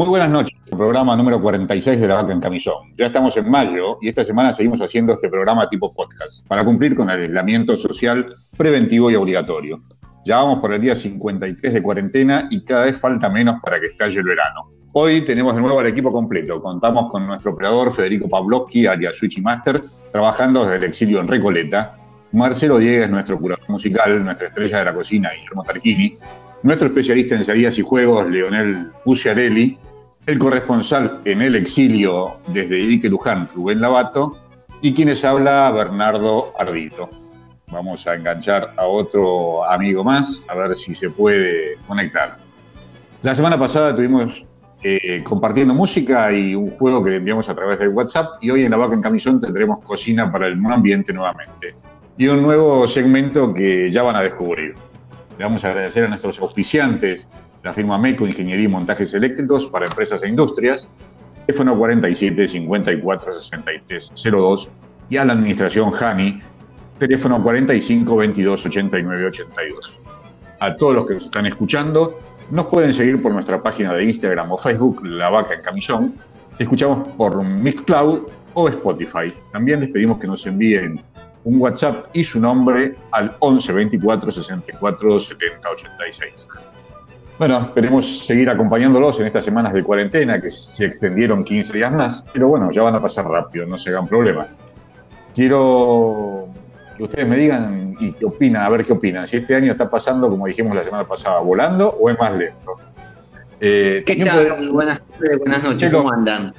Muy buenas noches, programa número 46 de La Vaca en Camisón. Ya estamos en mayo y esta semana seguimos haciendo este programa tipo podcast para cumplir con el aislamiento social preventivo y obligatorio. Ya vamos por el día 53 de cuarentena y cada vez falta menos para que estalle el verano. Hoy tenemos de nuevo al equipo completo. Contamos con nuestro operador Federico Pavlovsky, alias Switchy Master, trabajando desde el exilio en Recoleta. Marcelo Diegues, nuestro curador musical, nuestra estrella de la cocina, Guillermo Tarquini, nuestro especialista en salidas y juegos, Leonel Puciarelli, el corresponsal en el exilio desde Idique Luján, Rubén Lavato, y quienes habla Bernardo Ardito. Vamos a enganchar a otro amigo más, a ver si se puede conectar. La semana pasada tuvimos eh, compartiendo música y un juego que enviamos a través de WhatsApp, y hoy en La Vaca en Camisón tendremos cocina para el buen ambiente nuevamente. Y un nuevo segmento que ya van a descubrir. Le vamos a agradecer a nuestros auspiciantes, la firma MECO Ingeniería y Montajes Eléctricos para Empresas e Industrias, teléfono 47 54 63 02 y a la Administración JANI, teléfono 45 22 89 82. A todos los que nos están escuchando, nos pueden seguir por nuestra página de Instagram o Facebook, La Vaca en Camisón. Escuchamos por Mixcloud o Spotify. También les pedimos que nos envíen un WhatsApp y su nombre al 11 24 64 70 86. Bueno, esperemos seguir acompañándolos en estas semanas de cuarentena que se extendieron 15 días más, pero bueno, ya van a pasar rápido, no se hagan problema. Quiero que ustedes me digan y qué opinan, a ver qué opinan. Si este año está pasando, como dijimos la semana pasada, volando o es más lento. Eh, ¿Qué tal? Buenas, buenas noches, ¿cómo andan?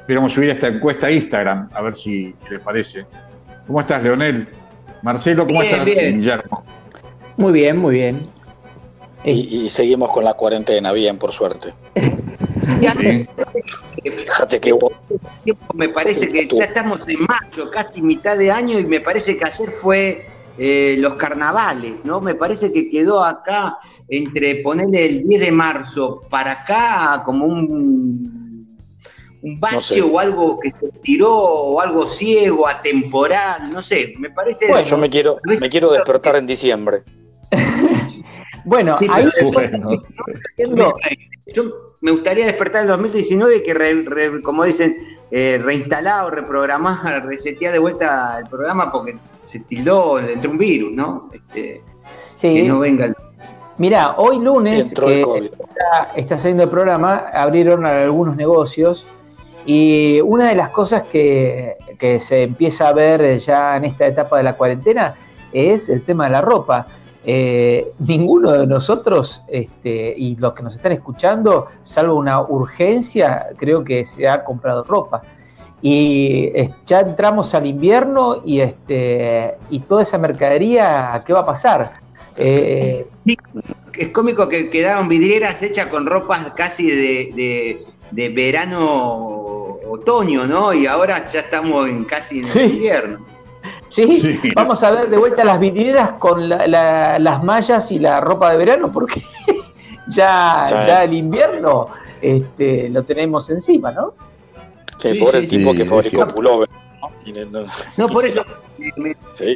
Esperamos subir esta encuesta a Instagram, a ver si les parece. ¿Cómo estás, Leonel? Marcelo, ¿cómo estás, Guillermo? Muy bien, muy bien. Y, seguimos con la cuarentena, bien, por suerte. Fíjate que me parece que ya estamos en mayo, casi mitad de año, y me parece que ayer fue eh, los carnavales, ¿no? Me parece que quedó acá entre ponerle el 10 de marzo para acá como un, un vacío o algo que se tiró o algo ciego, atemporal, no sé, me parece... Bueno, yo me quiero, me quiero despertar en diciembre. Bueno, ahí yo me gustaría despertar el 2019 y que, como dicen, eh, reinstalar o reprogramar, resetear de vuelta el programa porque se tildó entre un virus, ¿no? Este, sí. Que no venga Mirá, hoy lunes que está, está saliendo el programa, abrieron algunos negocios y una de las cosas que, que se empieza a ver ya en esta etapa de la cuarentena es el tema de la ropa. Eh, ninguno de nosotros, este, y los que nos están escuchando, salvo una urgencia, creo que se ha comprado ropa. Y ya entramos al invierno y, este, y toda esa mercadería, ¿qué va a pasar? Eh, es cómico que quedaron vidrieras hechas con ropas casi de, de, verano, otoño, ¿no? Y ahora ya estamos en, casi en el invierno. ¿Sí? Vamos a ver de vuelta las vidrieras con las mallas y la ropa de verano, porque ya, ya el invierno este, lo tenemos encima, ¿no? Sí, por el tipo que fabricó pullover. ¿no? por eso.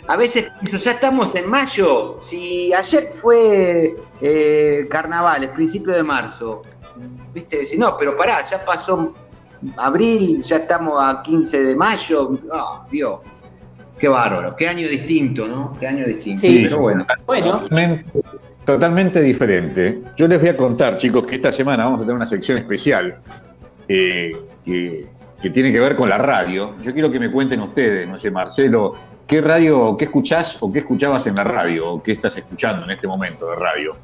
A veces ya estamos en mayo. Si ayer fue eh, carnaval, el principio de marzo, viste, si no, pero pará, ya pasó abril, ya estamos a 15 de mayo. Oh, Dios. Qué bárbaro, qué año distinto, ¿no? Qué año distinto. Sí, pero bueno. Bueno. Totalmente, diferente. Yo les voy a contar, chicos, que esta semana vamos a tener una sección especial eh, que, tiene que ver con la radio. Yo quiero que me cuenten ustedes, no sé, Marcelo, ¿qué radio, qué escuchás o qué escuchabas en la radio o qué estás escuchando en este momento de radio?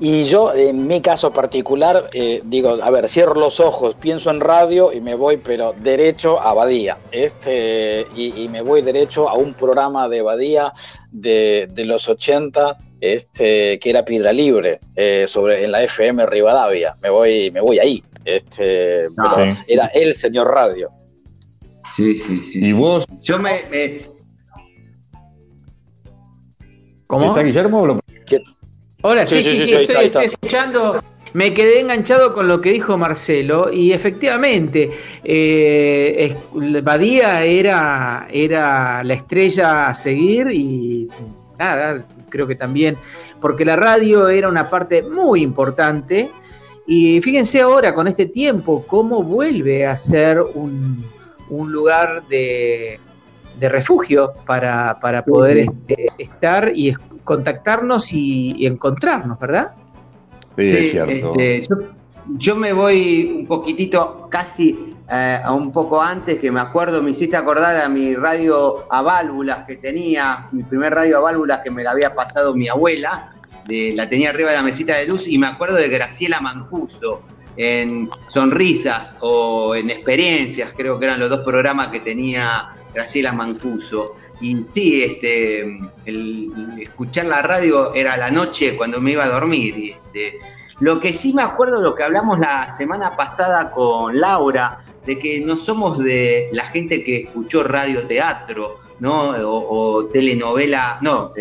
Y yo, en mi caso particular, eh, digo, a ver, cierro los ojos, pienso en radio y me voy, pero derecho a Badía. Este, y, me voy derecho a un programa de Badía de, los 80, este, que era Piedra Libre, eh, sobre, en la FM Rivadavia. Me voy, me voy ahí. Este, pero era el señor radio. Sí, sí, sí. ¿Y vos? Yo me. ¿Cómo? ¿Está Guillermo? Ahora sí, sí, sí, estoy, escuchando. Me quedé enganchado con lo que dijo Marcelo y efectivamente, eh, Badía era, era la estrella a seguir y nada, creo que también, porque la radio era una parte muy importante. Y fíjense ahora con este tiempo cómo vuelve a ser un, lugar de, refugio para, poder este, estar y contactarnos y, encontrarnos, ¿verdad? Sí, es cierto. Este, yo, me voy un poquitito, casi eh, a un poco antes, que me acuerdo, me hiciste acordar a mi radio a válvulas que tenía, mi primer radio a válvulas que me la había pasado mi abuela, la tenía arriba de la mesita de luz y me acuerdo de Graciela Mancuso en Sonrisas o en Experiencias, creo que eran los dos programas que tenía Graciela Mancuso. Y sí, este, el, escuchar la radio era la noche cuando me iba a dormir. este, lo que sí me acuerdo, lo que hablamos la semana pasada con Laura, de que no somos de la gente que escuchó radio teatro, ¿no? O, telenovela, no,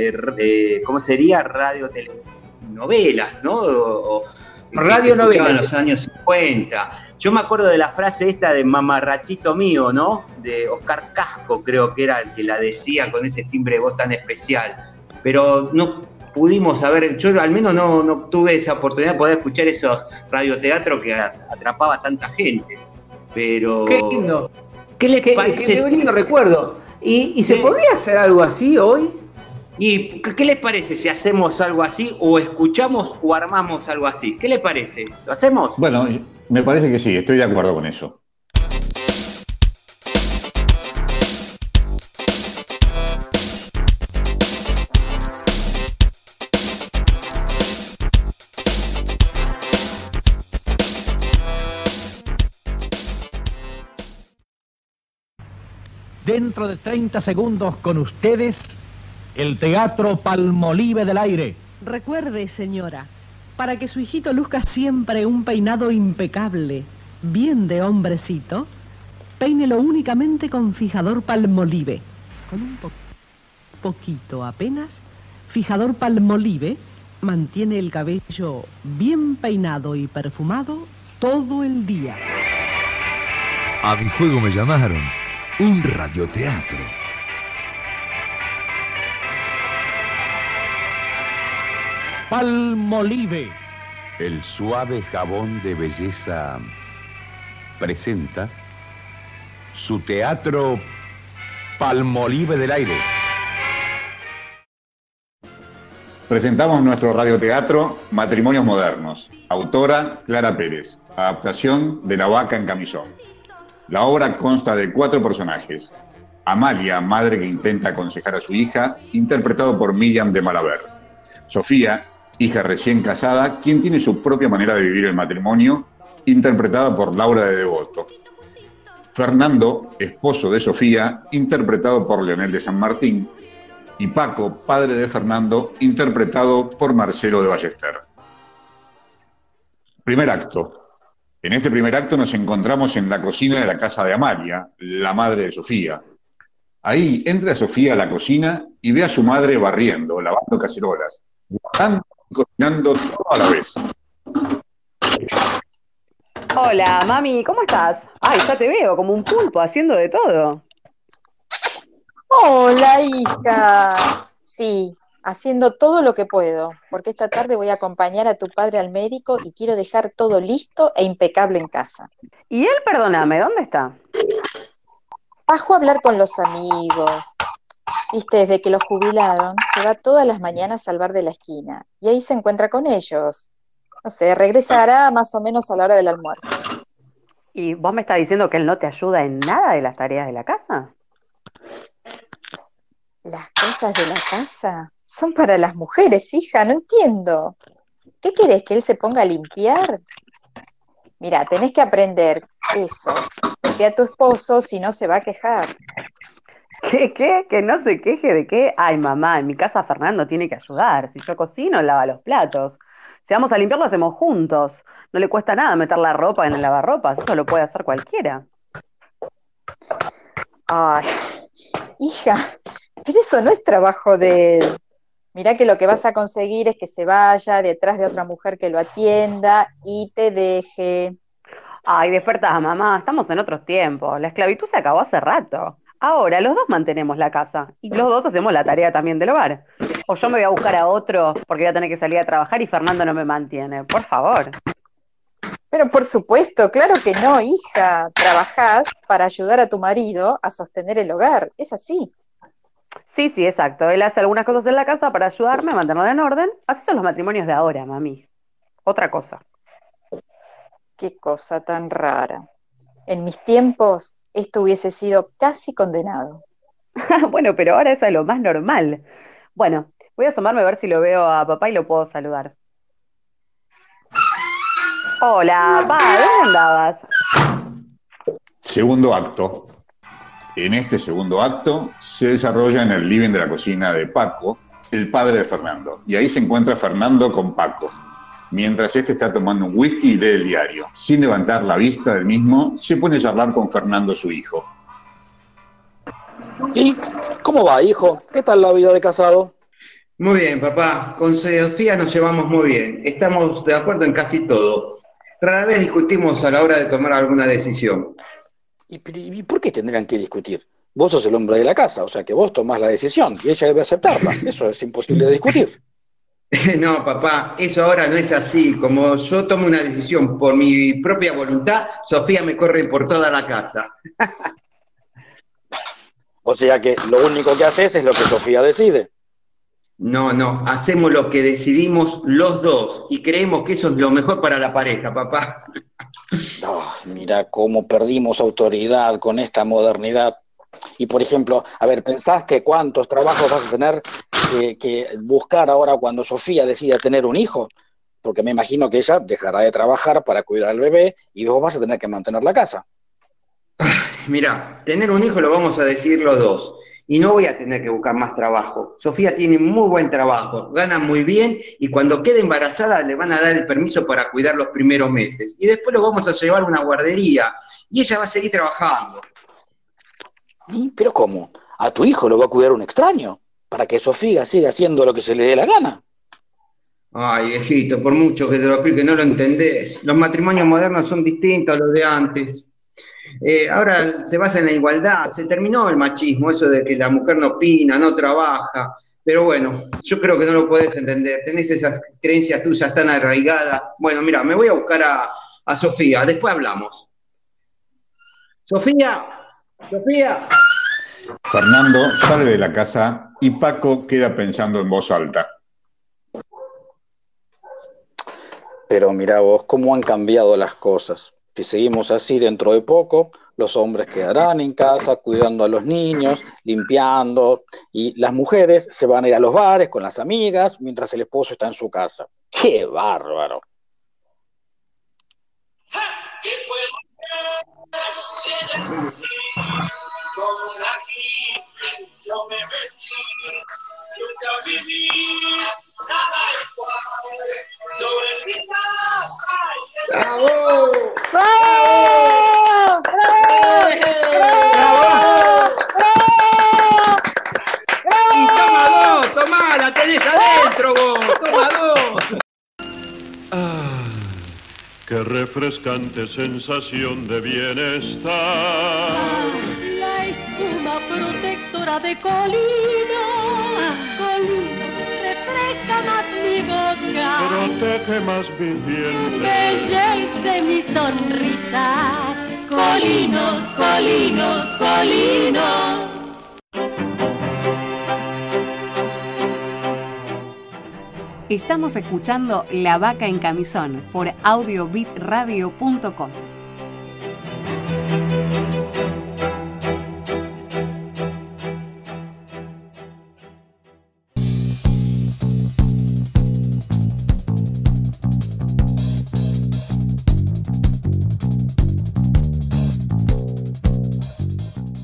¿cómo sería? Radio telenovelas, ¿no? O, Radio novelas. En los años 50. Yo me acuerdo de la frase esta de mamarrachito mío, ¿no? De Oscar Casco, creo que era el que la decía con ese timbre de voz tan especial. Pero no pudimos saber, yo al menos no, no tuve esa oportunidad de poder escuchar esos radioteatros que atrapaba a tanta gente. Pero. Qué lindo. ¿Qué le parece? Qué, lindo recuerdo. ¿Y, se podría hacer algo así hoy? ¿Y qué les parece si hacemos algo así o escuchamos o armamos algo así? ¿Qué le parece? ¿Lo hacemos? Bueno, me parece que sí, estoy de acuerdo con eso. Dentro de 30 segundos con ustedes, el Teatro Palmolive del Aire. Recuerde, señora, para que su hijito luzca siempre un peinado impecable, bien de hombrecito, peínelo únicamente con fijador Palmolive. Con un poquito apenas, fijador Palmolive mantiene el cabello bien peinado y perfumado todo el día. A mi fuego me llamaron un radioteatro. Palmolive. El suave jabón de belleza presenta su teatro Palmolive del Aire. Presentamos nuestro radioteatro Matrimonios Modernos. Autora Clara Pérez. Adaptación de La Vaca en Camisón. La obra consta de cuatro personajes. Amalia, madre que intenta aconsejar a su hija, interpretado por Miriam de Malaver. Sofía, hija recién casada, quien tiene su propia manera de vivir el matrimonio, interpretada por Laura de Devoto. Fernando, esposo de Sofía, interpretado por Leonel de San Martín. Y Paco, padre de Fernando, interpretado por Marcelo de Ballester. Primer acto. En este primer acto nos encontramos en la cocina de la casa de Amalia, la madre de Sofía. Ahí entra Sofía a la cocina y ve a su madre barriendo, lavando cacerolas, cocinando todo a la vez. Hola, mami, ¿cómo estás? Ay, ya te veo, como un pulpo, haciendo de todo. Hola, hija. Sí, haciendo todo lo que puedo, porque esta tarde voy a acompañar a tu padre al médico y quiero dejar todo listo e impecable en casa. ¿Y él, perdóname, dónde está? Bajo a hablar con los amigos. Viste, desde que lo jubilaron, se va todas las mañanas al bar de la esquina y ahí se encuentra con ellos. No sé, regresará más o menos a la hora del almuerzo. ¿Y vos me estás diciendo que él no te ayuda en nada de las tareas de la casa? Las cosas de la casa son para las mujeres, hija, no entiendo. ¿Qué querés que él se ponga a limpiar? Mira, tenés que aprender eso, porque a tu esposo si no se va a quejar. ¿Qué, qué? ¿Que no se queje de qué? Ay, mamá, en mi casa Fernando tiene que ayudar. Si yo cocino, lava los platos. Si vamos a limpiar, lo hacemos juntos. No le cuesta nada meter la ropa en el lavarropas. Eso lo puede hacer cualquiera. Ay, hija, pero eso no es trabajo de él. Mirá que lo que vas a conseguir es que se vaya detrás de otra mujer que lo atienda y te deje. Ay, despertá, mamá, estamos en otros tiempos. La esclavitud se acabó hace rato. Ahora los dos mantenemos la casa y los dos hacemos la tarea también del hogar. O yo me voy a buscar a otro porque voy a tener que salir a trabajar y Fernando no me mantiene. Por favor. Pero por supuesto, claro que no, hija. Trabajás para ayudar a tu marido a sostener el hogar. Es así. Sí, sí, exacto. Él hace algunas cosas en la casa para ayudarme a mantenerla en orden. Así son los matrimonios de ahora, mami. Otra cosa. Qué cosa tan rara. En mis tiempos, esto hubiese sido casi condenado. bueno, pero ahora eso es lo más normal. Bueno, voy a asomarme a ver si lo veo a papá y lo puedo saludar. Hola, papá, ¿dónde andabas? Segundo acto. En este segundo acto se desarrolla en el living de la cocina de Paco, el padre de Fernando. Y ahí se encuentra Fernando con Paco. Mientras este está tomando un whisky y lee el diario. Sin levantar la vista del mismo, se pone a charlar con Fernando, su hijo. ¿Y cómo va, hijo? ¿Qué tal la vida de casado? Muy bien, papá. Con Sofía nos llevamos muy bien. Estamos de acuerdo en casi todo. Rara vez discutimos a la hora de tomar alguna decisión. ¿Y, por qué tendrían que discutir? Vos sos el hombre de la casa, o sea que vos tomás la decisión y ella debe aceptarla. Eso es imposible de discutir. No, papá, eso ahora no es así. Como yo tomo una decisión por mi propia voluntad, Sofía me corre por toda la casa. O sea que lo único que haces es lo que Sofía decide. No, no, hacemos lo que decidimos los dos y creemos que eso es lo mejor para la pareja, papá. mira cómo perdimos autoridad con esta modernidad. Y por ejemplo, a ver, ¿pensaste cuántos trabajos vas a tener que, buscar ahora cuando Sofía decida tener un hijo? Porque me imagino que ella dejará de trabajar para cuidar al bebé y vos vas a tener que mantener la casa. Mira, tener un hijo lo vamos a decir los dos y no voy a tener que buscar más trabajo. Sofía tiene muy buen trabajo, gana muy bien y cuando quede embarazada le van a dar el permiso para cuidar los primeros meses. Y después lo vamos a llevar a una guardería y ella va a seguir trabajando. ¿Pero cómo? ¿A tu hijo lo va a cuidar un extraño? Para que Sofía siga haciendo lo que se le dé la gana. Ay, viejito, por mucho que te lo explique, no lo entendés. Los matrimonios modernos son distintos a los de antes. Eh, ahora se basa en la igualdad, se terminó el machismo, eso de que la mujer no opina, no trabaja, pero bueno, yo creo que no lo puedes entender, tenés esas creencias tuyas tan arraigadas. Bueno, mira, me voy a buscar a, a Sofía, después hablamos. Sofía, Sofía. Fernando sale de la casa y Paco queda pensando en voz alta. Pero mira vos, cómo han cambiado las cosas. Si seguimos así dentro de poco, los hombres quedarán en casa cuidando a los niños, limpiando, y las mujeres se van a ir a los bares con las amigas mientras el esposo está en su casa. ¡Qué bárbaro! ¡Bravo! ¡Bravo! ¡Bravo! Y toma dos, toma, la tenés adentro vos. Ah, qué refrescante sensación de bienestar. Protectora de colina, colina refresca más mi boca. Protege más mi dientes. Embellece mi sonrisa. Colinos, colinos, colinos. Estamos escuchando La Vaca en Camisón por audiobitradio.com.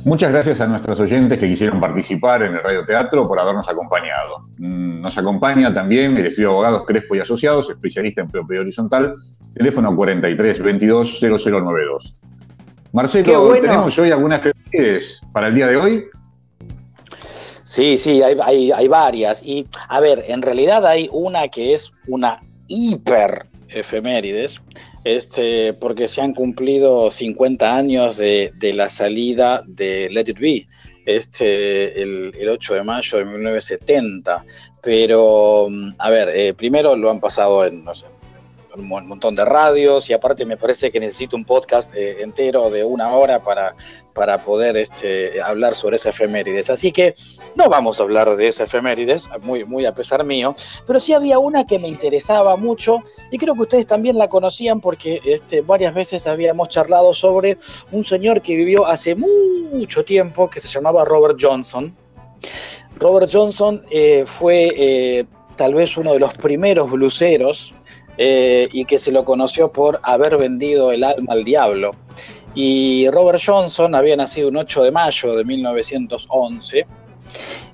Muchas gracias a nuestros oyentes que quisieron participar en el Radio Teatro por habernos acompañado. Mm, nos acompaña también el estudio de abogados Crespo y Asociados, especialista en propiedad horizontal, teléfono 43 22 0092. Marcelo, ¿tenemos hoy algunas efemérides para el día de hoy? Sí, sí, hay, hay varias. Y a ver, en realidad hay una que es una hiper efemérides, este, porque se han cumplido 50 años de, la salida de Let It Be, este, el, 8 de mayo de 1970. Pero, a ver, eh, primero lo han pasado en, no sé, un montón de radios y aparte me parece que necesito un podcast eh, entero de una hora para, para poder este, hablar sobre esa efemérides. Así que no vamos a hablar de esa efemérides, muy, muy a pesar mío, pero sí había una que me interesaba mucho y creo que ustedes también la conocían porque este, varias veces habíamos charlado sobre un señor que vivió hace mucho tiempo que se llamaba Robert Johnson. Robert Johnson eh, fue eh, tal vez uno de los primeros bluseros eh, y que se lo conoció por haber vendido el alma al diablo. Y Robert Johnson había nacido un 8 de mayo de 1911.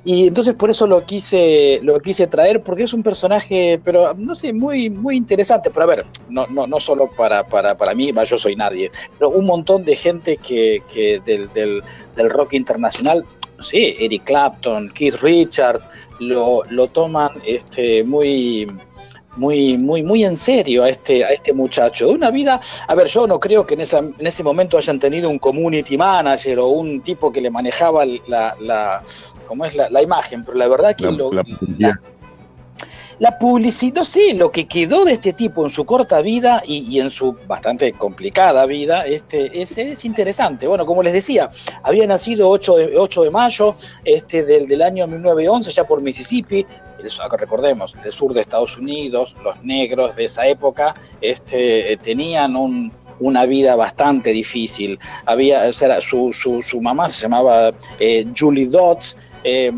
Y entonces por eso lo quise, lo quise traer, porque es un personaje, pero no sé, muy, muy interesante. Pero a ver, no, no, no solo para, para, para mí, yo soy nadie, pero un montón de gente que, que del, del, del rock internacional sí, Eric Clapton, Keith Richard, lo, lo toman este, muy, muy, muy, muy en serio a este, a este muchacho. De una vida, a ver, yo no creo que en, esa, en ese momento hayan tenido un community manager o un tipo que le manejaba la, la ¿cómo es la, la imagen, pero la verdad que lo, la publicidad, no sé, lo que quedó de este tipo en su corta vida y, en su bastante complicada vida, este, es, es, interesante. Bueno, como les decía, había nacido 8 de, 8 de mayo este, del, del año 1911, ya por Mississippi, recordemos, el sur de Estados Unidos, los negros de esa época este, tenían un, una vida bastante difícil. Había, o sea, su, su, su, mamá se llamaba eh, Julie Dodds, eh,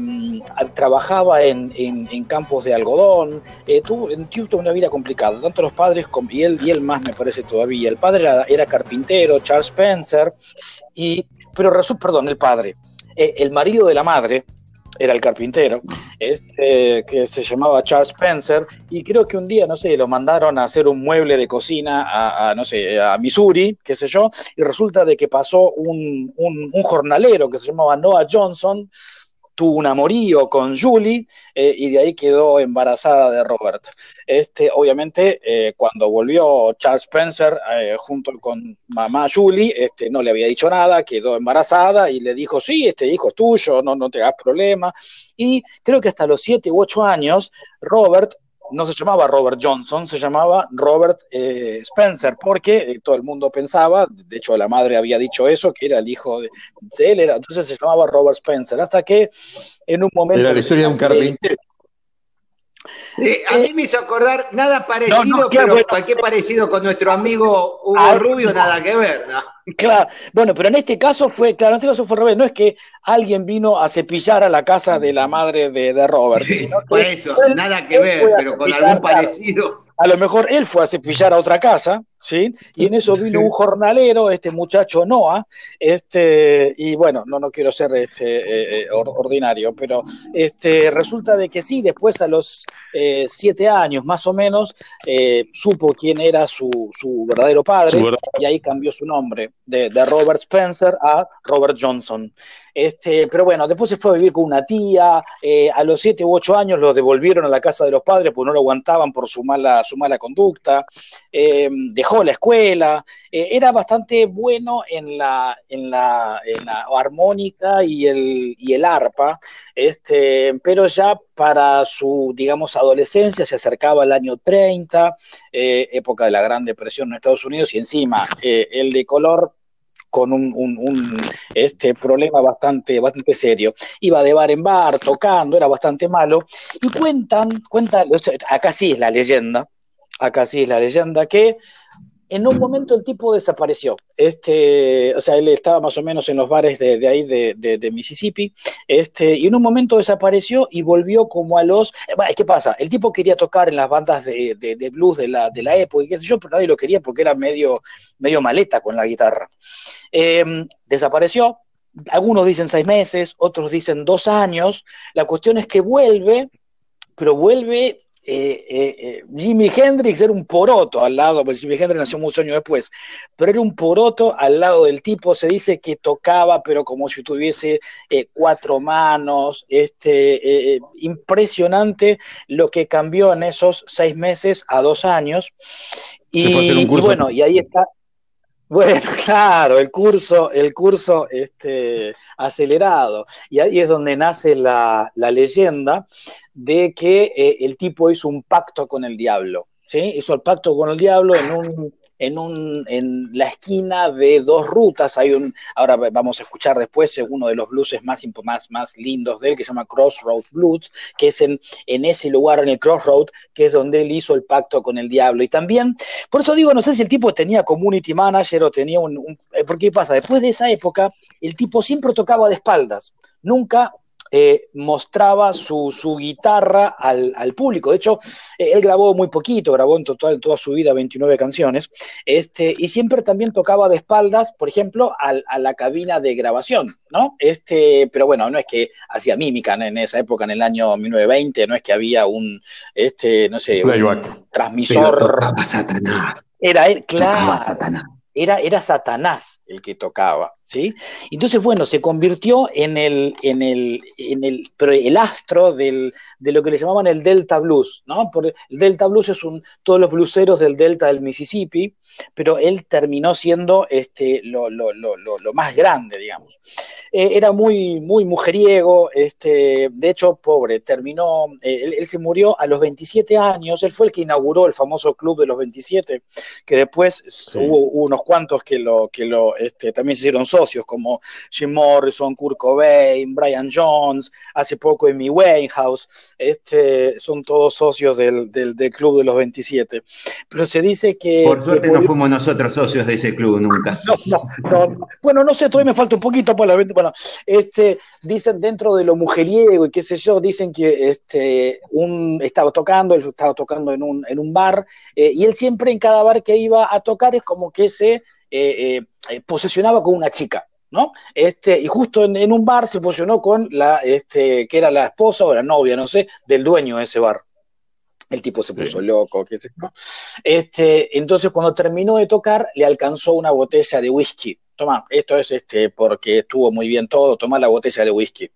trabajaba en, en, en, campos de algodón, eh, tuvo, tuvo, una vida complicada, tanto los padres como, y él, y él más me parece todavía. El padre era, era carpintero, Charles Spencer, y, pero perdón, el padre. Eh, el marido de la madre, era el carpintero, este, que se llamaba Charles Spencer, y creo que un día, no sé, lo mandaron a hacer un mueble de cocina a, no sé, a Missouri, qué sé yo, y resulta de que pasó un, un, un jornalero que se llamaba Noah Johnson, tuvo un amorío con Julie eh, y de ahí quedó embarazada de Robert. Este, obviamente, eh, cuando volvió Charles Spencer eh, junto con mamá Julie, este, no le había dicho nada, quedó embarazada y le dijo, sí, este hijo es tuyo, no, no te hagas problema. Y creo que hasta los siete u ocho años, Robert no se llamaba Robert Johnson, se llamaba Robert eh, Spencer, porque eh, todo el mundo pensaba, de hecho la madre había dicho eso, que era el hijo de, de él, era, entonces se llamaba Robert Spencer, hasta que en un momento... Era la historia de un carpintero. Eh, a mí me hizo acordar nada parecido, no, no, claro, pero bueno, cualquier parecido con nuestro amigo Hugo ah, Rubio, nada que ver, ¿no? Claro, bueno, pero en este caso fue, claro, en este caso fue revés, no es que alguien vino a cepillar a la casa de la madre de, de Robert. Sí, sino por eso, él, nada que ver, pero con algún parecido. A lo mejor él fue a cepillar a otra casa, ¿sí? Y en eso vino un jornalero, este muchacho Noah, este, y bueno, no, no quiero ser este, eh, ordinario, pero este, resulta de que sí, después a los eh, siete años más o menos, eh, supo quién era su, su verdadero padre, su verdad. y ahí cambió su nombre de, de, Robert Spencer a Robert Johnson. Este, pero bueno, después se fue a vivir con una tía, eh, a los siete u ocho años lo devolvieron a la casa de los padres porque no lo aguantaban por su mala, su mala conducta, eh, dejó la escuela, eh, era bastante bueno en la, en la, armónica y el, y el arpa, este, pero ya para su, digamos, adolescencia, se acercaba al año 30, eh, época de la Gran Depresión en Estados Unidos, y encima el de color con un, un, un, este problema bastante, bastante serio. Iba de bar en bar, tocando, era bastante malo, y cuentan, cuentan, acá sí es la leyenda, acá sí es la leyenda, que en un momento el tipo desapareció. Este, o sea, él estaba más o menos en los bares de, de ahí de, de, Mississippi, este, y en un momento desapareció y volvió como a los... ¿Qué pasa? El tipo quería tocar en las bandas de, blues de la, de la época y qué sé yo, pero nadie lo quería porque era medio, medio maleta con la guitarra. Eh, desapareció, algunos dicen seis meses, otros dicen dos años, la cuestión es que vuelve, pero vuelve eh, eh, Jimi Hendrix era un poroto al lado, porque Jimi Hendrix nació muchos años después, pero era un poroto al lado del tipo, se dice que tocaba, pero como si tuviese eh, cuatro manos, este, eh, impresionante lo que cambió en esos seis meses a dos años. Y, y bueno, y ahí está, bueno, claro, el curso, el curso este, acelerado. Y ahí es donde nace la, la leyenda de que eh, el tipo hizo un pacto con el diablo. ¿sí? Hizo el pacto con el diablo en un en, un, en la esquina de dos rutas. Hay un, ahora vamos a escuchar después uno de los blues más, más, más lindos de él, que se llama Crossroad Blues, que es en, en ese lugar, en el Crossroad, que es donde él hizo el pacto con el diablo. Y también, por eso digo, no sé si el tipo tenía community manager o tenía un... un eh, porque ¿qué pasa? Después de esa época, el tipo siempre tocaba de espaldas. Nunca eh, mostraba su, su guitarra al, al, público. De hecho, eh, él grabó muy poquito, grabó en total toda su vida 29 canciones, este, y siempre también tocaba de espaldas, por ejemplo, al, a la cabina de grabación, ¿no? Este, pero bueno, no es que hacía mímica en esa época, en el año 1920, no es que había un, este, no sé, un transmisor. Era él, claro. Era, era Satanás el que tocaba. ¿sí? Entonces, bueno, se convirtió en el, en el, en el, pero el astro del, de lo que le llamaban el Delta Blues, ¿no? Por, el Delta Blues es un, todos los blueseros del Delta del Mississippi, pero él terminó siendo este, lo, lo, lo, lo más grande, digamos. Eh, era muy, muy mujeriego, este, de hecho, pobre, terminó, eh, él, él, se murió a los 27 años, él fue el que inauguró el famoso club de los 27, que después sí. hubo, unos cuantos que lo, que lo, este, también se hicieron socios como Jim Morrison, Kurt Cobain, Brian Jones, hace poco Amy Winehouse, este, son todos socios del, del, del, club de los 27. Pero se dice que... Por suerte que no fuimos nosotros socios de ese club nunca. No, no, no, bueno, no sé, todavía me falta un poquito para la Bueno, este, dicen dentro de lo mujeriego y qué sé yo, dicen que este, un, estaba tocando, él estaba tocando en un, en un bar, eh, y él siempre en cada bar que iba a tocar es como que se eh, eh, posesionaba con una chica, ¿no? Este, y justo en, en, un bar se posicionó con la, este, que era la esposa o la novia, no sé, del dueño de ese bar. El tipo se puso sí. loco, qué sé yo. Este, entonces, cuando terminó de tocar, le alcanzó una botella de whisky. Toma, esto es este, porque estuvo muy bien todo, toma la botella de whisky.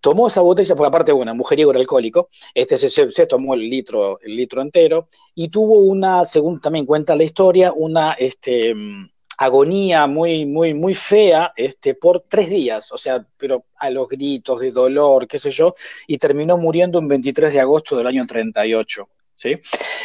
Tomó esa botella, porque aparte, bueno, mujeriego era alcohólico, este se, se, tomó el litro, el litro entero, y tuvo una, según también cuenta la historia, una, este, agonía muy, muy, muy fea este, por tres días, o sea, pero a los gritos de dolor, qué sé yo, y terminó muriendo un 23 de agosto del año 38. ¿Sí?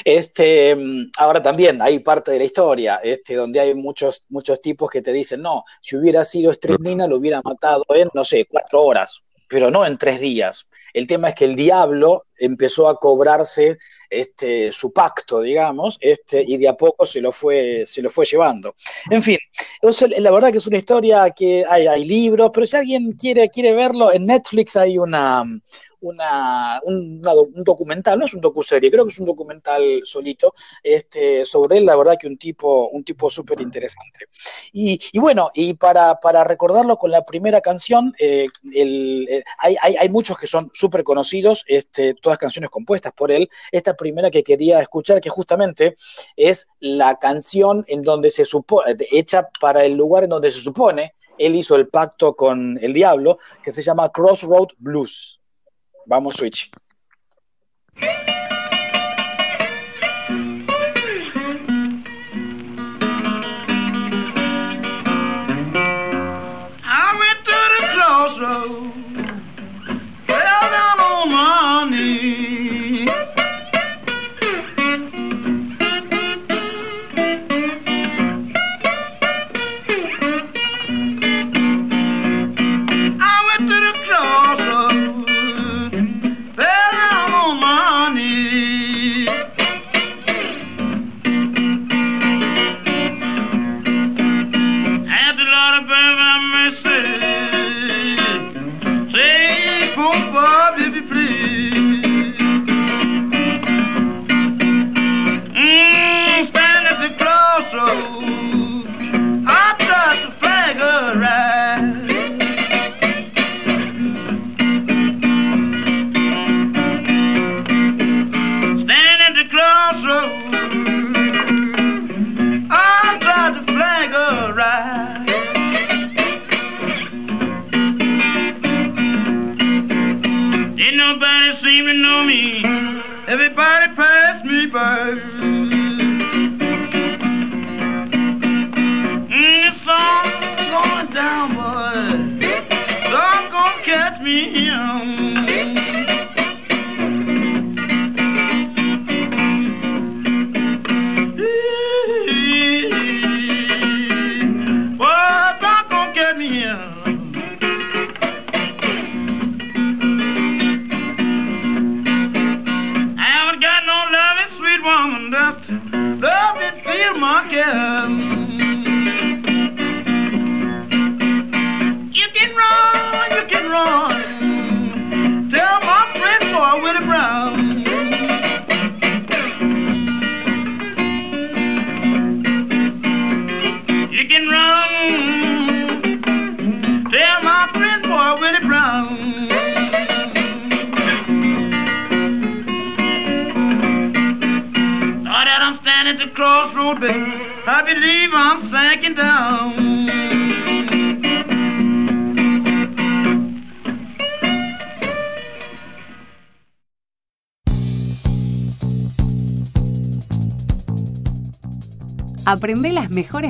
Este, ahora también hay parte de la historia, este, donde hay muchos, muchos tipos que te dicen, no, si hubiera sido estremina lo hubiera matado en, no sé, cuatro horas, pero no en tres días. El tema es que el diablo empezó a cobrarse este, su pacto, digamos, este, y de a poco se lo fue, se lo fue llevando. En fin, la verdad que es una historia que hay, hay libros, pero si alguien quiere, quiere verlo, en Netflix hay una, una, un, una, un, documental, no es un docuserie, creo que es un documental solito, este, sobre él, la verdad que un tipo, un tipo súper interesante. Y, y, bueno, y para, para, recordarlo con la primera canción, eh, el, eh, hay, hay, hay, muchos que son súper conocidos, este, todas canciones compuestas por él. Esta primera que quería escuchar, que justamente es la canción en donde se supone, hecha para el lugar en donde se supone él hizo el pacto con el diablo, que se llama Crossroad Blues. Vamos, Switch.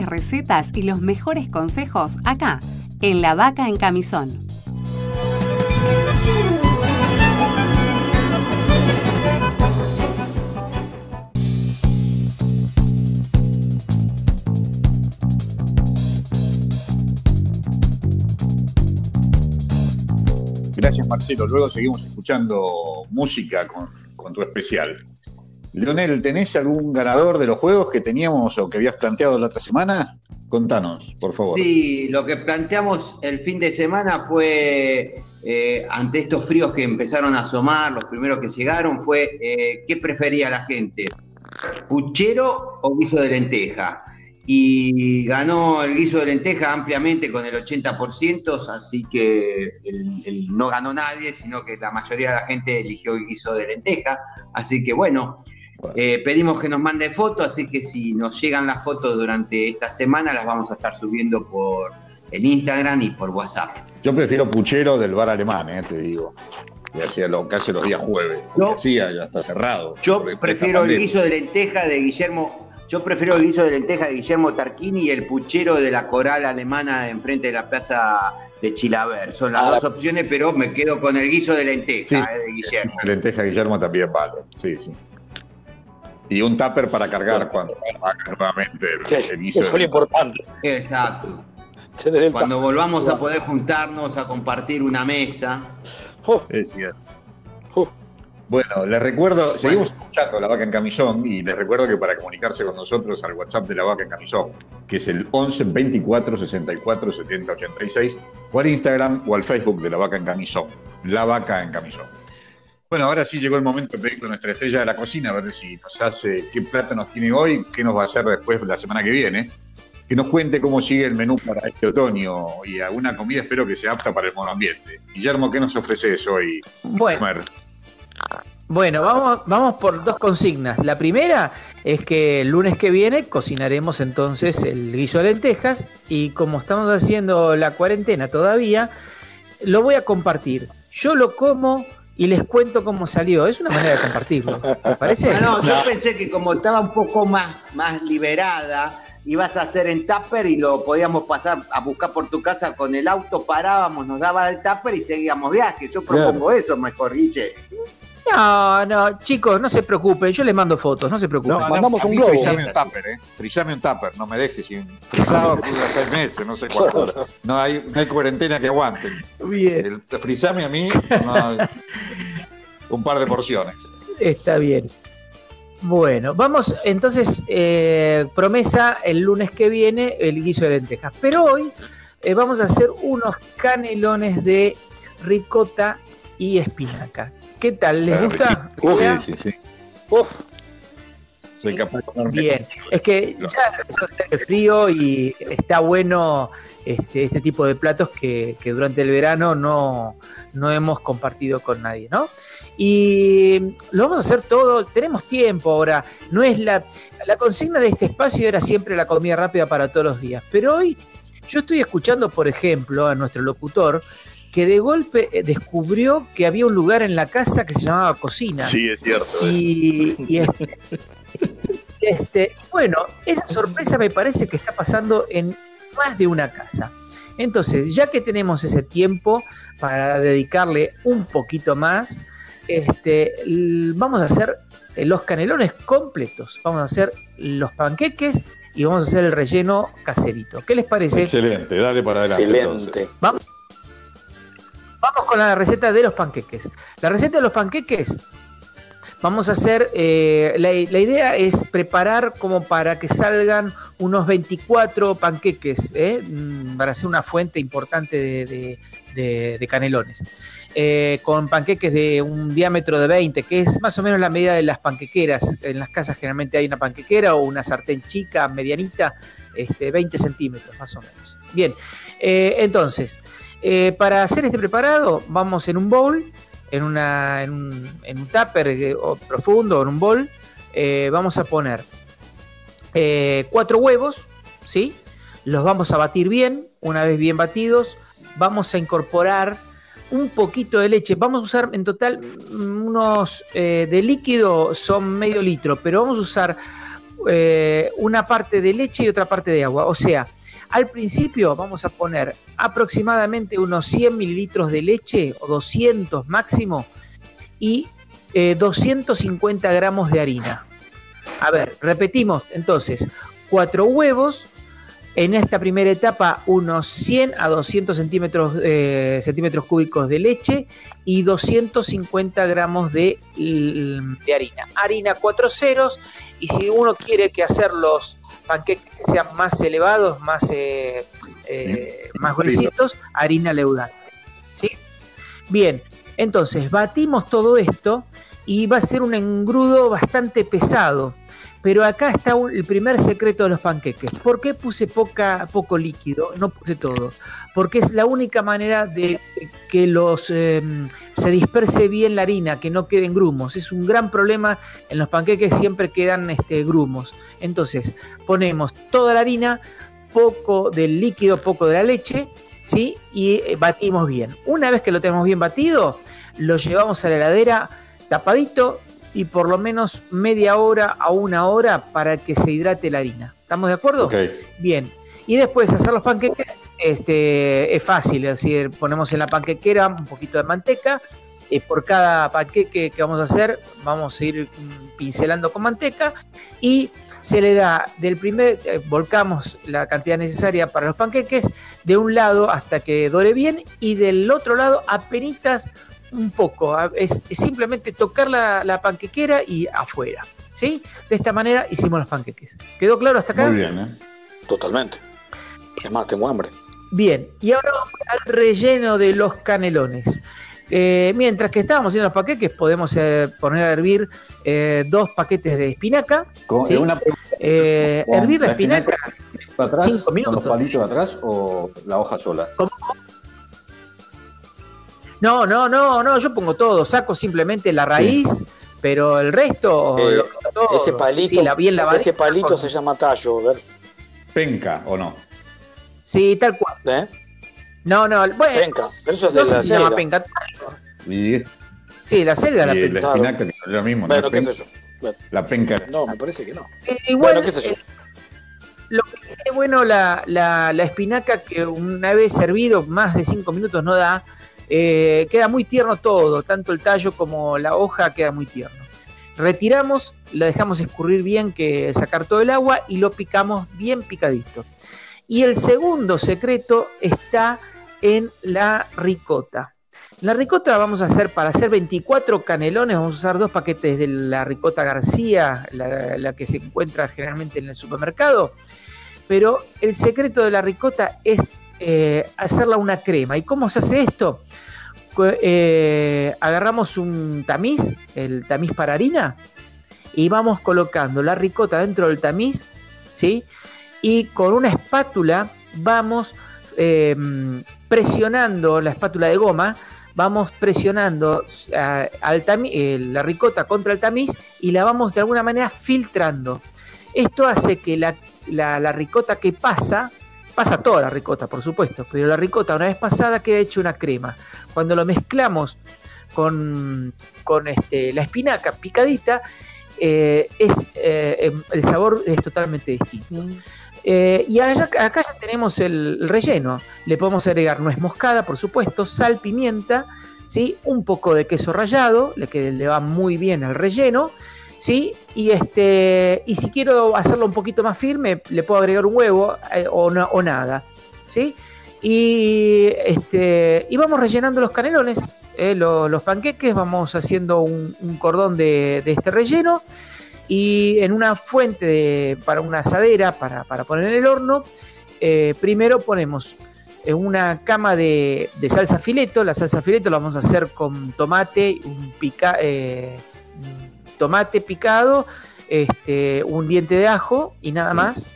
Recetas y los mejores consejos acá, en La Vaca en Camisón. Gracias Marcelo, luego seguimos escuchando música con, con tu especial. Leonel, ¿tenés algún ganador de los juegos que teníamos o que habías planteado la otra semana? Contanos, por favor. Sí, lo que planteamos el fin de semana fue, eh, ante estos fríos que empezaron a asomar, los primeros que llegaron, fue eh, ¿qué prefería la gente? ¿Puchero o guiso de lenteja? Y ganó el guiso de lenteja ampliamente con el 80%, así que el- no ganó nadie, sino que la mayoría de la gente eligió el guiso de lenteja. Así que bueno, eh, pedimos que nos manden fotos, así que si nos llegan las fotos durante esta semana, las vamos a estar subiendo por el Instagram y por WhatsApp. Yo prefiero puchero del bar alemán, eh, te digo. Y hacía lo, casi los días jueves. Yo hacía, ya está cerrado. Yo prefiero el guiso de lenteja de Guillermo. Yo prefiero el guiso de lenteja de Guillermo Tarquini y el puchero de la coral alemana enfrente de la plaza de Chilaver. Son las Ah, dos opciones, pero me quedo con el guiso de lenteja Sí, eh, de Guillermo. La lenteja Guillermo también vale. Sí, sí. Y un tupper para cargar cuando haga nuevamente el, guiso. Eso es lo importante. Exacto. Cuando volvamos a poder juntarnos a compartir una mesa. Es cierto. Bueno, les recuerdo, seguimos escuchando La Vaca en Camisón y les recuerdo que para comunicarse con nosotros al WhatsApp de La Vaca en Camisón, que es el 11 24 64 70 86, o al Instagram o al Facebook de La Vaca en Camisón, La Vaca en Camisón. Bueno, ahora sí llegó el momento de pedir con nuestra estrella de la cocina, a ver si nos hace qué plato nos tiene hoy, qué nos va a hacer después la semana que viene. Que nos cuente cómo sigue el menú para este otoño y alguna comida espero que sea apta para el monoambiente. Guillermo, ¿qué nos ofreces hoy? Bueno. comer? Bueno, vamos, vamos por dos consignas. La primera es que el lunes que viene cocinaremos entonces el guiso de lentejas y como estamos haciendo la cuarentena todavía, lo voy a compartir. Yo lo como y les cuento cómo salió. Es una manera de compartirlo. ¿Me parece? Ah, no, yo pensé que como estaba un poco más, más liberada, ibas a hacer en tupper y lo podíamos pasar a buscar por tu casa con el auto, parábamos, nos daba el tupper y seguíamos viaje. Yo propongo eso mejor, Guille. No, no, chicos, no se preocupen, yo les mando fotos, no se preocupen. a mí Frizame un tupper, ¿eh? Frizame un tupper, no me dejes sin frizado dura seis meses, no sé cuánto. No hay, no hay cuarentena que aguante. Bien. El frizame a mí no, un par de porciones. Está bien. Bueno, vamos entonces, eh, promesa el lunes que viene el guiso de lentejas. Pero hoy eh, vamos a hacer unos canelones de ricota y espinaca. ¿Qué tal? ¿Les gusta? ¿Ya? Sí, sí, sí. Uf. Soy capaz de Bien, es que ya empezó a hacer el frío y está bueno este, este tipo de platos que, que durante el verano no, no hemos compartido con nadie, ¿no? Y lo vamos a hacer todo, tenemos tiempo ahora, no es la, la consigna de este espacio era siempre la comida rápida para todos los días, pero hoy yo estoy escuchando, por ejemplo, a nuestro locutor que de golpe eh, descubrió que había un lugar en la casa que se llamaba cocina. Sí, es cierto. eh. Y, y este, este, bueno, esa sorpresa me parece que está pasando en más de una casa. Entonces, ya que tenemos ese tiempo para dedicarle un poquito más, este, vamos a hacer eh, los canelones completos. Vamos a hacer los panqueques y vamos a hacer el relleno caserito. ¿Qué les parece? Excelente, dale para adelante. Excelente. Vamos, vamos con la receta de los panqueques. La receta de los panqueques, vamos a hacer, eh, la, idea es preparar como para que salgan unos 24 panqueques, ¿eh? Mm, para hacer una fuente importante de, canelones. Eh, con panqueques de un diámetro de 20, que es más o menos la medida de las panquequeras. En las casas generalmente hay una panquequera o una sartén chica, medianita, este, 20 centímetros más o menos. Bien, entonces, eh, para hacer este preparado, vamos en un bowl, en, una, en, un, en un tupper eh, o profundo, en un bowl, eh, vamos a poner cuatro huevos, ¿sí? Los vamos a batir bien, una vez bien batidos, vamos a incorporar un poquito de leche. Vamos a usar en total mm, unos de líquido son medio litro, pero vamos a usar una parte de leche y otra parte de agua. O sea, al principio vamos a poner aproximadamente unos 100 mililitros de leche o 200 máximo y 250 eh, gramos de harina. A ver, repetimos entonces, cuatro huevos, en esta primera etapa unos 100 a 200 centímetros, eh, centímetros cúbicos de leche y 250 gramos de, de, harina. Harina cuatro ceros y si uno quiere que hacer los panqueques sean más elevados, más, eh, eh, más gruesitos, harina leudante. ¿sí? Bien, entonces batimos todo esto y va a ser un engrudo bastante pesado pero acá está el primer secreto de los panqueques. ¿Por qué puse poca, poco líquido? No puse todo. Porque es la única manera de que los em, se disperse bien la harina, que no queden grumos. Es un gran problema en los panqueques, siempre quedan este, grumos. Entonces, ponemos toda la harina, poco del líquido, poco de la leche, ¿sí? Y eh, batimos bien. Una vez que lo tenemos bien batido, lo llevamos a la heladera tapadito y por lo menos media hora a una hora para que se hidrate la harina. ¿Estamos de acuerdo? Bien. Y después hacer los panqueques este, es fácil, es decir, ponemos en la panquequera un poquito de manteca. y por cada panqueque que vamos a hacer, vamos a ir pincelando con manteca y se le da del primer, eh, volcamos la cantidad necesaria para los panqueques de un lado hasta que dore bien y del otro lado apenas un poco, es, simplemente tocar la, panquequera y afuera. ¿sí? De esta manera hicimos los panqueques. ¿Quedó claro hasta acá? Muy bien, ¿eh? Totalmente. Es más, tengo hambre. Bien, y ahora vamos al relleno de los canelones. Eh, mientras que estábamos haciendo los panqueques, podemos eh, poner a hervir dos paquetes de espinaca. ¿sí? una hervir la, espinaca, atrás, cinco minutos. ¿Con los palitos atrás o la hoja sola? ¿Cómo? No, no, no, no, yo pongo todo, saco simplemente la raíz, pero el resto. Eh, ese palito, bien ese palito se llama tallo, ver. Penca o no. Sí, tal cual. ¿Eh? No, no, bueno, penca. eso es no sé si se llama penca. Sí, la selga la penca. La espinaca, que es lo mismo. Bueno, ¿qué es eso? La penca. No, me parece que no. Eh, igual, bueno, ¿qué es eso? lo que es bueno la, la, la espinaca que una vez servido más de 5 minutos no da, eh, queda muy tierno todo, tanto el tallo como la hoja queda muy tierno. Retiramos, la dejamos escurrir bien, que sacar todo el agua y lo picamos bien picadito. Y el segundo secreto está en la ricota. La ricota vamos a hacer, para hacer 24 canelones, vamos a usar dos paquetes de la ricota García, la, que se encuentra generalmente en el supermercado. Pero el secreto de la ricota es eh, hacerla una crema. ¿Y cómo se hace esto? Eh, agarramos un tamiz, el tamiz para harina, y vamos colocando la ricota dentro del tamiz, ¿sí? Y con una espátula vamos eh, presionando la espátula de goma, vamos presionando al la ricota contra el tamiz y la vamos de alguna manera filtrando. Esto hace que la, la ricota que pasa Pasa toda la ricota, por supuesto, pero la ricota una vez pasada queda hecha una crema. Cuando lo mezclamos con, con este, la espinaca picadita, eh, es, eh, em, el sabor es totalmente distinto. Mm. Eh, y acá ya tenemos el relleno. Le podemos agregar nuez moscada, por supuesto, sal, pimienta, ¿sí? un poco de queso rallado, le, que le va muy bien al relleno ¿sí? Y, este, y si quiero hacerlo un poquito más firme, le puedo agregar un huevo eh, o, o, nada, ¿sí? Y, este, y vamos rellenando los canelones, eh, los panqueques, vamos haciendo un, cordón de, este relleno y en una fuente para una asadera para, poner en el horno, eh, primero ponemos una cama de, salsa fileto, la salsa fileto la vamos a hacer con tomate, un pica, tomate picado, este, un diente de ajo y nada más.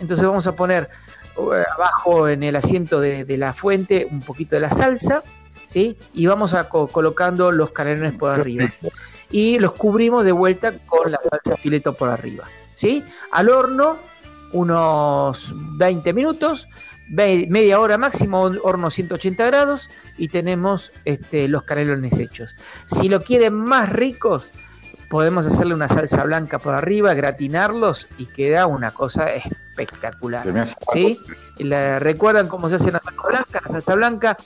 Entonces vamos a poner eh, abajo en el asiento de, la fuente un poquito de la salsa, ¿sí? Y vamos a colocando los canelones por arriba. Y los cubrimos de vuelta con la salsa fileto por arriba. ¿sí? Al horno unos 20 minutos, media hora máximo, horno 180 grados y tenemos este, los canelones hechos. Si lo quieren más ricos, podemos hacerle una salsa blanca por arriba, gratinarlos y queda una cosa espectacular. ¿sí? ¿Recuerdan cómo se hace la salsa blanca? La salsa blanca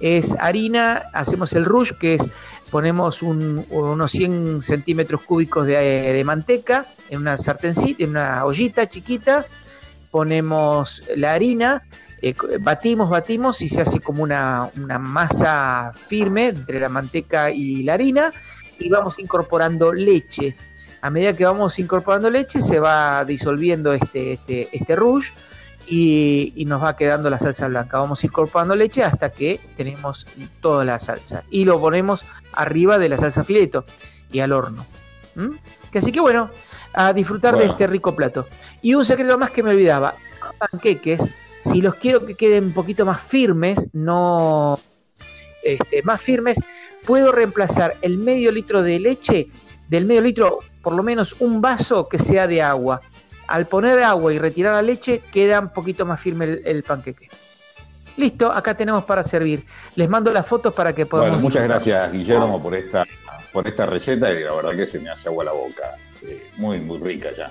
es harina, hacemos el rush, que es ponemos unos 100 centímetros cúbicos de, manteca en una sartencita, en una ollita chiquita, ponemos la harina, eh, batimos, batimos y se hace como una, masa firme entre la manteca y la harina y vamos incorporando leche. A medida que vamos incorporando leche se va disolviendo este, este, este rouge y, nos va quedando la salsa blanca. Vamos incorporando leche hasta que tenemos toda la salsa y lo ponemos arriba de la salsa fileto y al horno. Que así que bueno, a disfrutar de este rico plato. Y un secreto más que me olvidaba, panqueques, si los quiero que queden un poquito más firmes, no este, más firmes, puedo reemplazar el medio litro de leche, del medio litro, por lo menos un vaso que sea de agua. Al poner agua y retirar la leche, queda un poquito más firme el, panqueque. Listo, acá tenemos para servir. Les mando las fotos para que podamos. Bueno, muchas gracias, Guillermo, por esta, por esta receta y la verdad que se me hace agua la boca. Eh, muy, muy rica ya.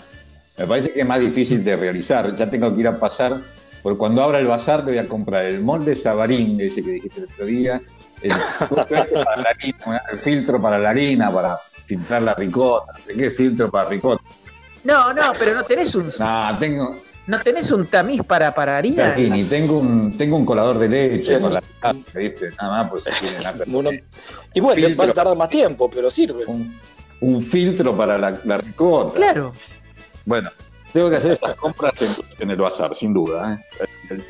Me parece que es más difícil de realizar. Ya tengo que ir a pasar, porque cuando abra el bazar te voy a comprar el molde sabarín, ese que dijiste el otro día, el, filtro para la harina, para filtrar la ricota, ¿qué filtro para ricota? No, no, pero no tenés un. No, tengo. ¿No tenés un tamiz para, para harina? ni tengo un, tengo un colador de leche con la ¿viste? Nada más, pues Y bueno, vas a tardar más tiempo, pero sirve. Un, filtro para la, la, ricota. Claro. Bueno, tengo que hacer estas compras en, el bazar, sin duda. ¿eh?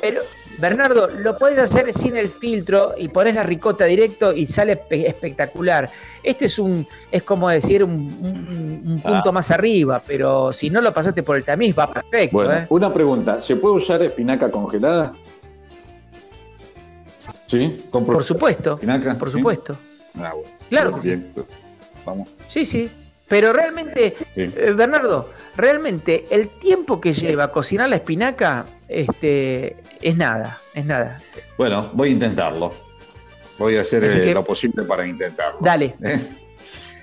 Pero, Bernardo, lo puedes hacer sin el filtro y pones la ricota directo y sale espectacular. Este es un, es como decir un, punto ah. más arriba, pero si no lo pasaste por el tamiz va perfecto. Bueno, ¿eh? una pregunta, ¿se puede usar espinaca congelada? ¿Sí? Por supuesto. ¿Espinaca? Por supuesto. Ah, bueno. Claro. Bien, vamos. Sí, sí. Pero realmente, eh, Bernardo, realmente el tiempo que lleva cocinar la espinaca este, es nada, es nada. Bueno, voy a intentarlo. Voy a hacer eh, lo posible para intentarlo. Dale. ¿Eh?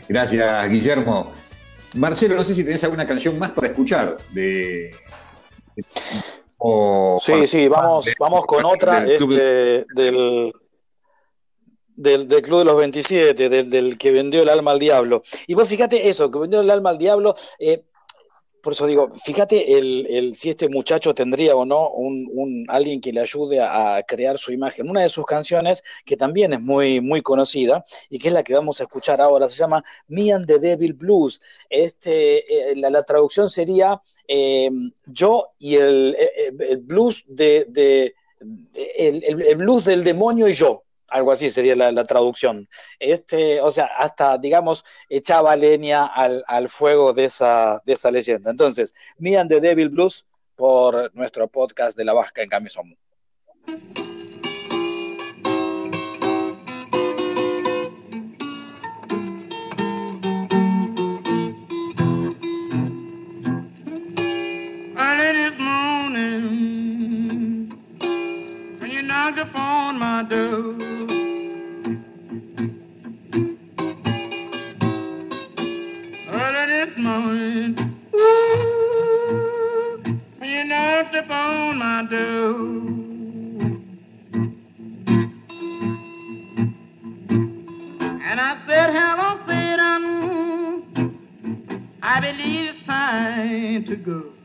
Gracias, Guillermo. Marcelo, no sé si tenés alguna canción más para escuchar de. sí, sí, vamos, vamos con otra este, del, del, Club de los 27, del, que vendió el alma al diablo. Y vos fíjate eso, que vendió el alma al diablo. Eh, por eso digo, fíjate el, si este muchacho tendría o no un, alguien que le ayude a, crear su imagen. Una de sus canciones, que también es muy, muy conocida y que es la que vamos a escuchar ahora, se llama Me and the Devil Blues. Este, eh, la, traducción sería eh, Yo y el, blues de, el, blues del demonio y yo algo así sería la, traducción. Este, o sea, hasta, digamos, echaba leña al, fuego de esa, de esa leyenda. Entonces, Me and the Devil Blues por nuestro podcast de la Vasca en Somos. upon my. To go.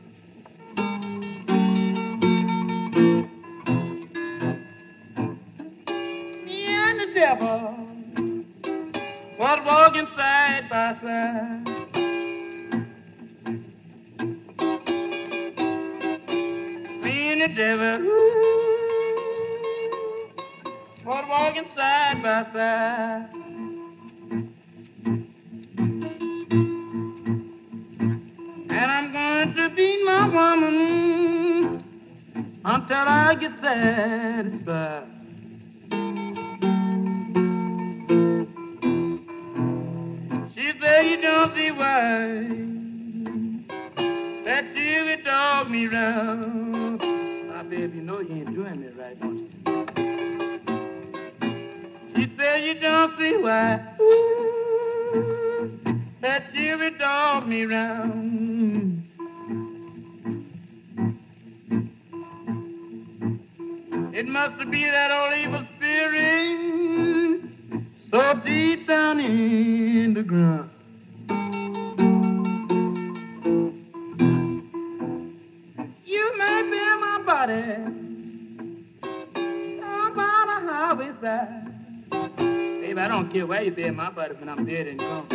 Baby, I don't care where you be my body when I'm dead and gone.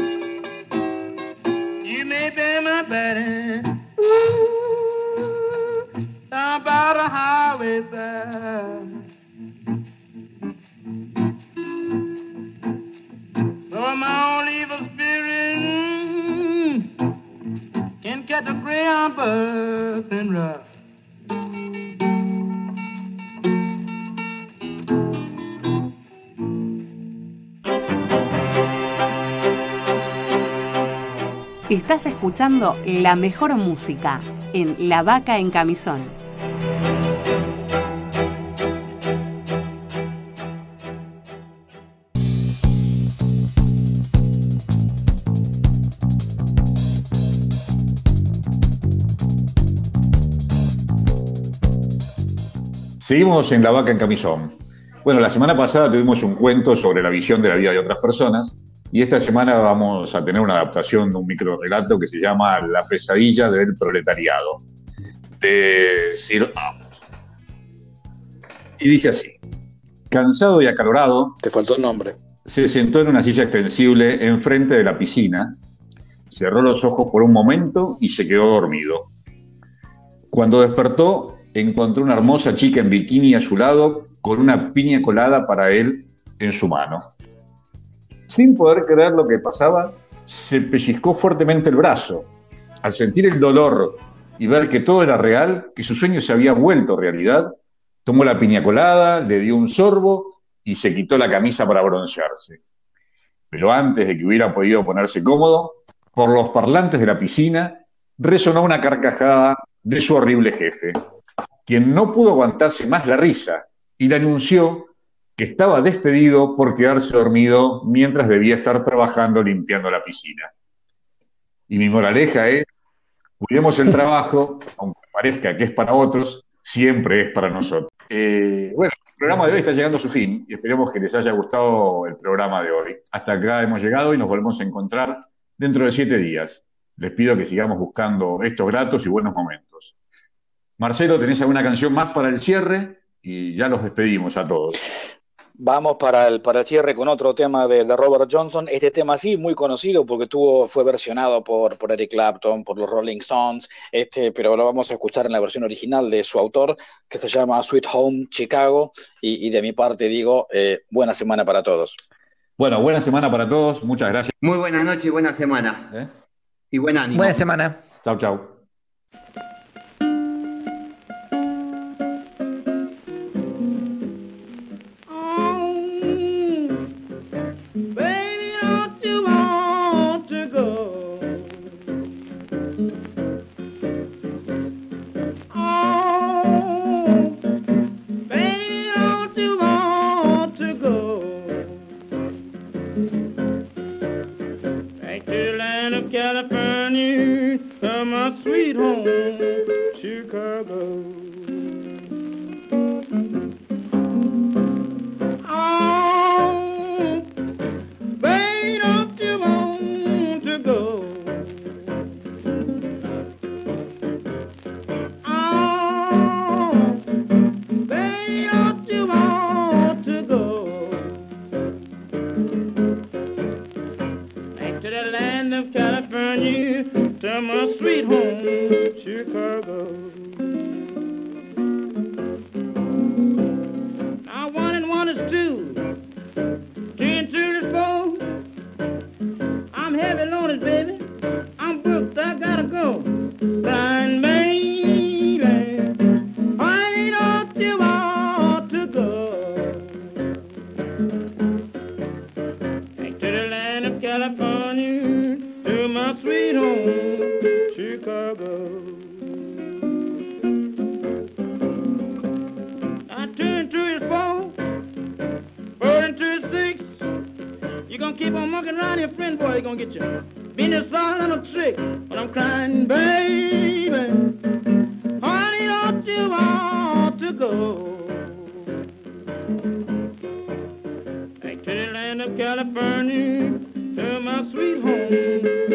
You may be my body ooh, about a highway side. So my old evil spirit can catch a greyhound bus and ride. Estás escuchando la mejor música en La Vaca en Camisón. Seguimos en La Vaca en Camisón. Bueno, la semana pasada tuvimos un cuento sobre la visión de la vida de otras personas y esta semana vamos a tener una adaptación de un micro relato que se llama La pesadilla del proletariado, de Sir Amos. Y dice así, cansado y acalorado... Te faltó el nombre. Se sentó en una silla extensible enfrente de la piscina, cerró los ojos por un momento y se quedó dormido. Cuando despertó, encontró una hermosa chica en bikini a su lado con una piña colada para él en su mano. Sin poder creer lo que pasaba, se pellizcó fuertemente el brazo. Al sentir el dolor y ver que todo era real, que su sueño se había vuelto realidad, tomó la piña colada, le dio un sorbo y se quitó la camisa para broncearse. Pero antes de que hubiera podido ponerse cómodo, por los parlantes de la piscina resonó una carcajada de su horrible jefe, quien no pudo aguantarse más la risa y le anunció que estaba despedido por quedarse dormido mientras debía estar trabajando limpiando la piscina. Y mi moraleja es, cuidemos el trabajo, aunque parezca que es para otros, siempre es para nosotros. Eh, bueno, el programa de hoy está llegando a su fin y esperemos que les haya gustado el programa de hoy. Hasta acá hemos llegado y nos volvemos a encontrar dentro de siete días. Les pido que sigamos buscando estos gratos y buenos momentos. Marcelo, ¿tenés alguna canción más para el cierre? Y ya los despedimos a todos. Vamos para el, para el cierre con otro tema de, de, Robert Johnson. Este tema sí, muy conocido porque tuvo, fue versionado por, por Eric Clapton, por los Rolling Stones, este, pero lo vamos a escuchar en la versión original de su autor, que se llama Sweet Home Chicago. Y, y de mi parte digo, eh, buena semana para todos. Bueno, buena semana para todos. Muchas gracias. Muy buena noche y buena semana. ¿Eh? Y buen ánimo. Buena semana. Chau, chau. Keep on monkeying around here, friend boy, you gonna get you. Been a song and a trick, but I'm crying, baby. Honey, don't you want to go? Back to the land of California, to my sweet home,